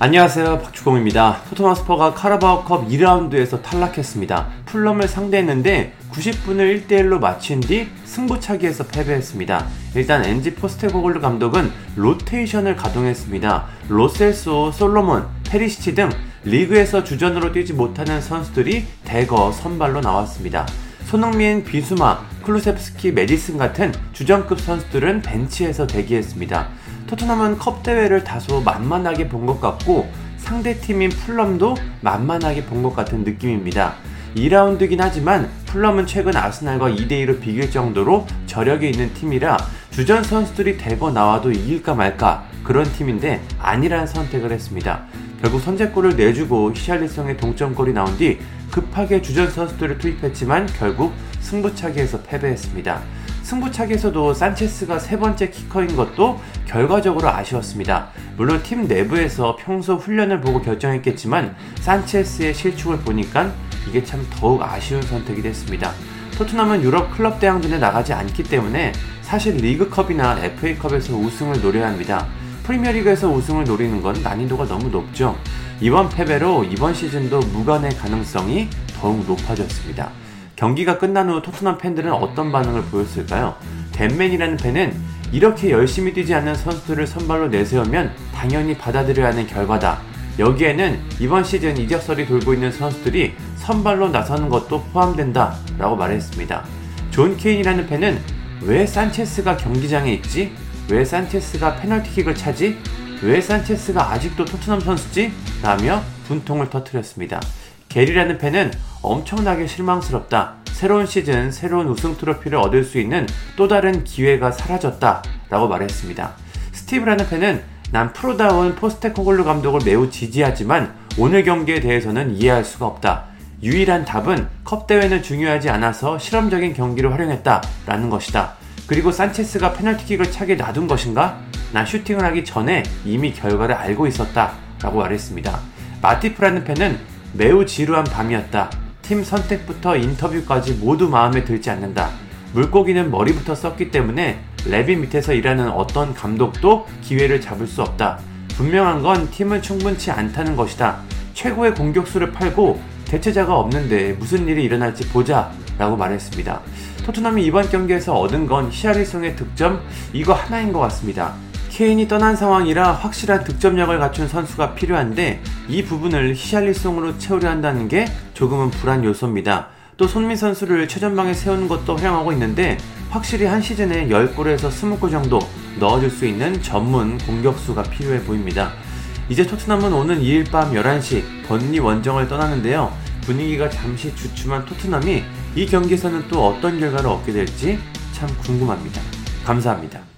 안녕하세요 박주공입니다. 토트넘 스퍼가 카라바오컵 2라운드에서 탈락했습니다. 풀럼을 상대했는데 90분을 1대1로 마친 뒤 승부차기에서 패배했습니다. 일단 엔지 포스테고글루 감독은 로테이션을 가동했습니다. 로셀소, 솔로몬, 페리시치 등 리그에서 주전으로 뛰지 못하는 선수들이 대거 선발로 나왔습니다. 손흥민, 비수마, 클루셉스키, 메디슨 같은 주전급 선수들은 벤치에서 대기했습니다. 토트넘은 컵 대회를 다소 만만하게 본 것 같고 상대팀인 풀럼도 만만하게 본 것 같은 느낌입니다. 2라운드긴 하지만 풀럼은 최근 아스날과 2대2로 비길 정도로 저력이 있는 팀이라 주전 선수들이 대거 나와도 이길까 말까 그런 팀인데 아니라는 선택을 했습니다. 결국 선제골을 내주고 히샬리성의 동점골이 나온 뒤 급하게 주전 선수들을 투입했지만 결국 승부차기에서 패배했습니다. 승부차기에서도 산체스가 세 번째 키커인 것도 결과적으로 아쉬웠습니다. 물론 팀 내부에서 평소 훈련을 보고 결정했겠지만 산체스의 실축을 보니까 이게 참 더욱 아쉬운 선택이 됐습니다. 토트넘은 유럽 클럽 대항전에 나가지 않기 때문에 사실 리그컵이나 FA컵에서 우승을 노려야 합니다. 프리미어리그에서 우승을 노리는 건 난이도가 너무 높죠. 이번 패배로 이번 시즌도 무관의 가능성이 더욱 높아졌습니다. 경기가 끝난 후 토트넘 팬들은 어떤 반응을 보였을까요? 댄맨이라는 팬은 이렇게 열심히 뛰지 않는 선수들을 선발로 내세우면 당연히 받아들여야 하는 결과다. 여기에는 이번 시즌 이적설이 돌고 있는 선수들이 선발로 나서는 것도 포함된다. 라고 말했습니다. 존 케인이라는 팬은 왜 산체스가 경기장에 있지? 왜 산체스가 페널티킥을 차지? 왜 산체스가 아직도 토트넘 선수지? 라며 분통을 터뜨렸습니다. 게리라는 팬은 엄청나게 실망스럽다. 새로운 시즌, 새로운 우승 트로피를 얻을 수 있는 또 다른 기회가 사라졌다. 라고 말했습니다. 스티브라는 팬은 난 프로다운 포스테코글루 감독을 매우 지지하지만 오늘 경기에 대해서는 이해할 수가 없다. 유일한 답은 컵 대회는 중요하지 않아서 실험적인 경기를 활용했다. 라는 것이다. 그리고 산체스가 페널티킥을 차게 놔둔 것인가? 난 슈팅을 하기 전에 이미 결과를 알고 있었다. 라고 말했습니다. 마티프라는 팬은 매우 지루한 밤이었다. 팀 선택부터 인터뷰까지 모두 마음에 들지 않는다. 물고기는 머리부터 썼기 때문에 레비 밑에서 일하는 어떤 감독도 기회를 잡을 수 없다. 분명한 건 팀은 충분치 않다는 것이다. 최고의 공격수를 팔고 대체자가 없는데 무슨 일이 일어날지 보자 라고 말했습니다. 토트넘이 이번 경기에서 얻은 건 히아리송의 득점 이거 하나인 것 같습니다. 케인이 떠난 상황이라 확실한 득점력을 갖춘 선수가 필요한데 이 부분을 히샬리송으로 채우려 한다는 게 조금은 불안 요소입니다. 또 손민 선수를 최전방에 세우는 것도 활용하고 있는데 확실히 한 시즌에 10골에서 20골 정도 넣어줄 수 있는 전문 공격수가 필요해 보입니다. 이제 토트넘은 오는 2일 밤 11시 번니 원정을 떠나는데요. 분위기가 잠시 주춤한 토트넘이 이 경기에서는 또 어떤 결과를 얻게 될지 참 궁금합니다. 감사합니다.